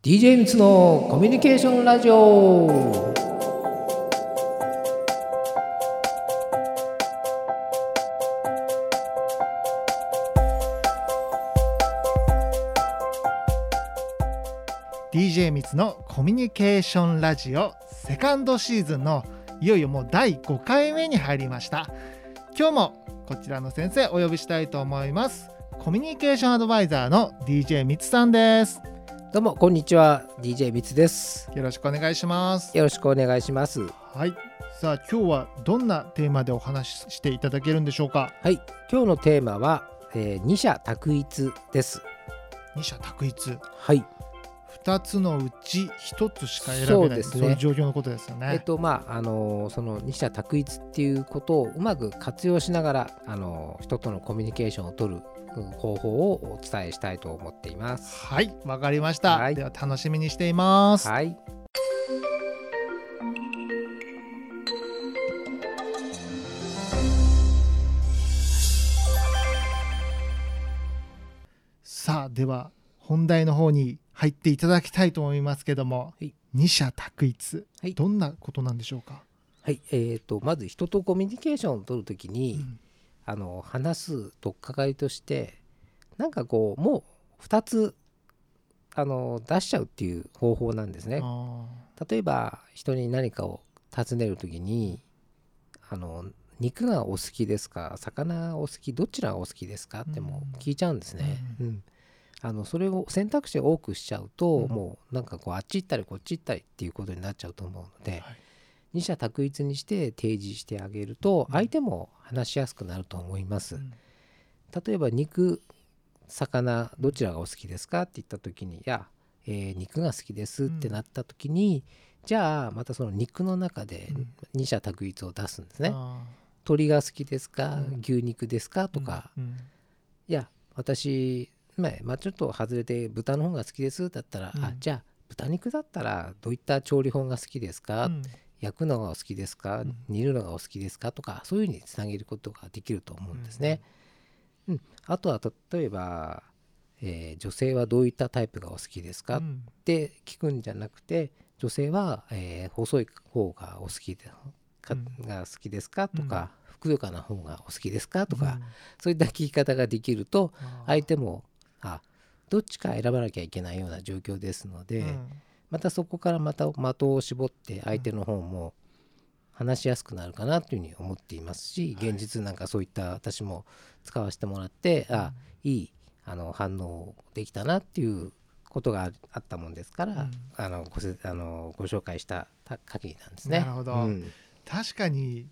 DJ みつのコミュニケーションラジオ「みつのコミュニケーションラジオ」セカンドシーズンのいよいよもう第5回目に入りました。今日もこちらの先生お呼びしたいと思います。コミュニケーションアドバイザーの DJ みつさんです。どうもこんにちは。DJ みつです。よろしくお願いします。よろしくお願いします。はい。さあ今日はどんなテーマでお話ししていただけるんでしょうか？はい。今日のテーマは、えー、二者択一です。二者択一。はい2つのうち1つしか選べないね、そういう状況のことですよね。えっとまああのその二者択一っていうことをうまく活用しながらあの人とのコミュニケーションを取る方法をお伝えしたいと思っています。はいわかりました、はい、では楽しみにしています。はいさあでは本題の方に入っていただきたいと思いますけども、はい、二者択一、はい、どんなことなんでしょうか？はい。えーと、まず人とコミュニケーションを取るときに、うん、あの話す取っかかりとしてなんかこうもう2つあの出しちゃうっていう方法なんですね。例えば人に何かを尋ねる時にあの肉がお好きですか？魚お好き？どちらがお好きですか？っても聞いちゃうんですね。うん、うんあのそれを選択肢を多くしちゃうと、うん、もうなんかこうあっち行ったりこっち行ったりっていうことになっちゃうと思うので、はい、二者択一にして提示してあげると相手も話しやすくなると思います。うん、例えば肉魚どちらがお好きですかって言った時にいや、えー、肉が好きですってなった時に、うん、じゃあまたその肉の中で二者択一を出すんですね。鶏が好きですか、牛肉ですか？とか、いや私まあ、まあ、ちょっと外れて豚の方が好きですだったら、うん、あじゃあ豚肉だったらどういった調理法が好きですか、うん、焼くのがお好きですか、うん、煮るのがお好きですか？とかそういうふうにつなげることができると思うんですね。うん、あとは例えば、えー、女性はどういったタイプがお好きですか、って聞くんじゃなくて女性は、えー、細い方がお好きでか、が好きですか？とか、ふくよかな方がお好きですか？とか、そういった聞き方ができると相手もあどっちか選ばなきゃいけないような状況ですので、うん、またそこからまた的を絞って相手の方も話しやすくなるかなというふうに思っていますし現実なんかそういった私も使わせてもらって、はい、あいいあの反応できたなっていうことがあったもんですから、うん、あのごせあのご紹介した限りなんですね。なるほど、うん、確かに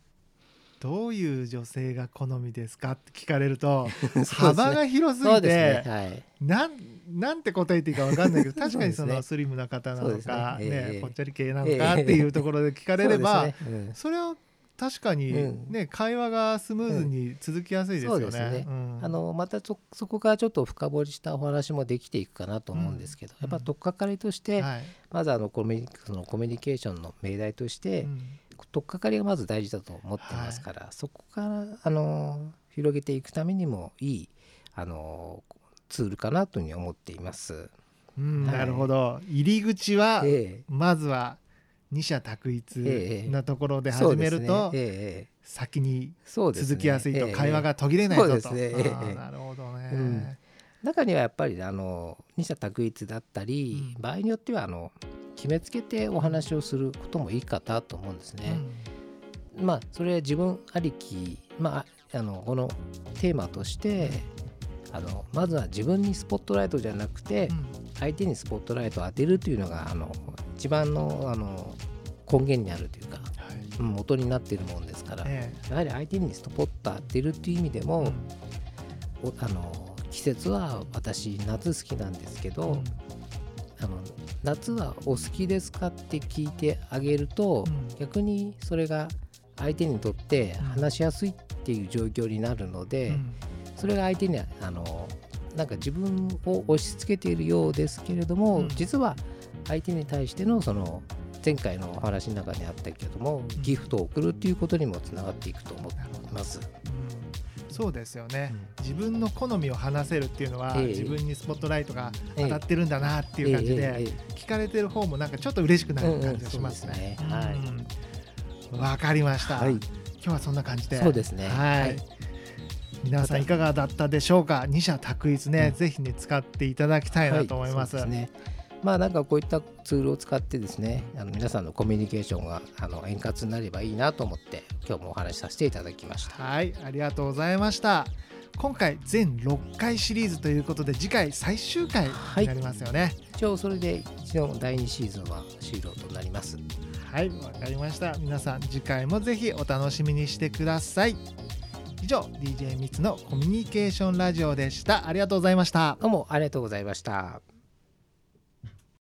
どういう女性が好みですかって聞かれると 幅が広すぎて、ね。はい、なんなんて答えていいか分かんないけど 確かにそのスリムな方なのかね、ねぽっちゃり系なのかっていうところで聞かれれば、それは確かにね、うん、会話がスムーズに続きやすいですよね。ね。うん、あのまたそそこからちょっと深掘りしたお話もできていくかなと思うんですけど、うん、やっぱ取っかかりとして、はい、まずあのコミュそのコミュニケーションの命題として、取っかかりがまず大事だと思ってますから、はい、そこからあの広げていくためにもいいあのツールかなというふうに思っています。うん、はい、なるほど。入り口は、えまずは二者択一なところで始めると、え先に続きやすいと、会話が途切れないぞと。ね。なるほどね、うん、中にはやっぱりあの二者択一だったり、うん、場合によってはあの決めつけてお話をすることもいいかなと思うんですね。うん、まあそれは自分ありき、まあ、あのこのテーマとしてあのまずは自分にスポットライトじゃなくて、相手にスポットライトを当てるというのがあの一番のあの根源にあるというか、はい、元になっているもんですから、ええ、やはり相手にスポット当てるという意味でも、うん、あの季節は私夏好きなんですけど、うん、夏はお好きですかって聞いてあげると、うん、逆にそれが相手にとって話しやすいっていう状況になるので、うん、それが相手にあのなんか自分を押し付けているようですけれども、うん、実は相手に対してのその前回のお話の中にあったけども、ギフトを送るっていうことにもつながっていくと思ってます。そうですよね、うん、自分の好みを話せるっていうのは、えー、自分にスポットライトが当たってるんだなっていう感じで、聞かれてる方もなんかちょっと嬉しくなる感じがしますね。わ、かりました、はい、今日はそんな感じで。そうですね。はい。皆さんいかがだったでしょうか？二者択一ね、うん、ぜひね使っていただきたいなと思います。はい、ねまあなんかこういったツールを使ってですねあの皆さんのコミュニケーションがあの円滑になればいいなと思って今日もお話しさせていただきました。はいありがとうございました。今回全6回シリーズということで次回最終回になりますよね、はい、一応それで一応第2シーズンは終了となります。はいわかりました。皆さん次回もぜひお楽しみにしてください。以上 DJ ミツのコミュニケーションラジオでした。ありがとうございました。どうもありがとうございました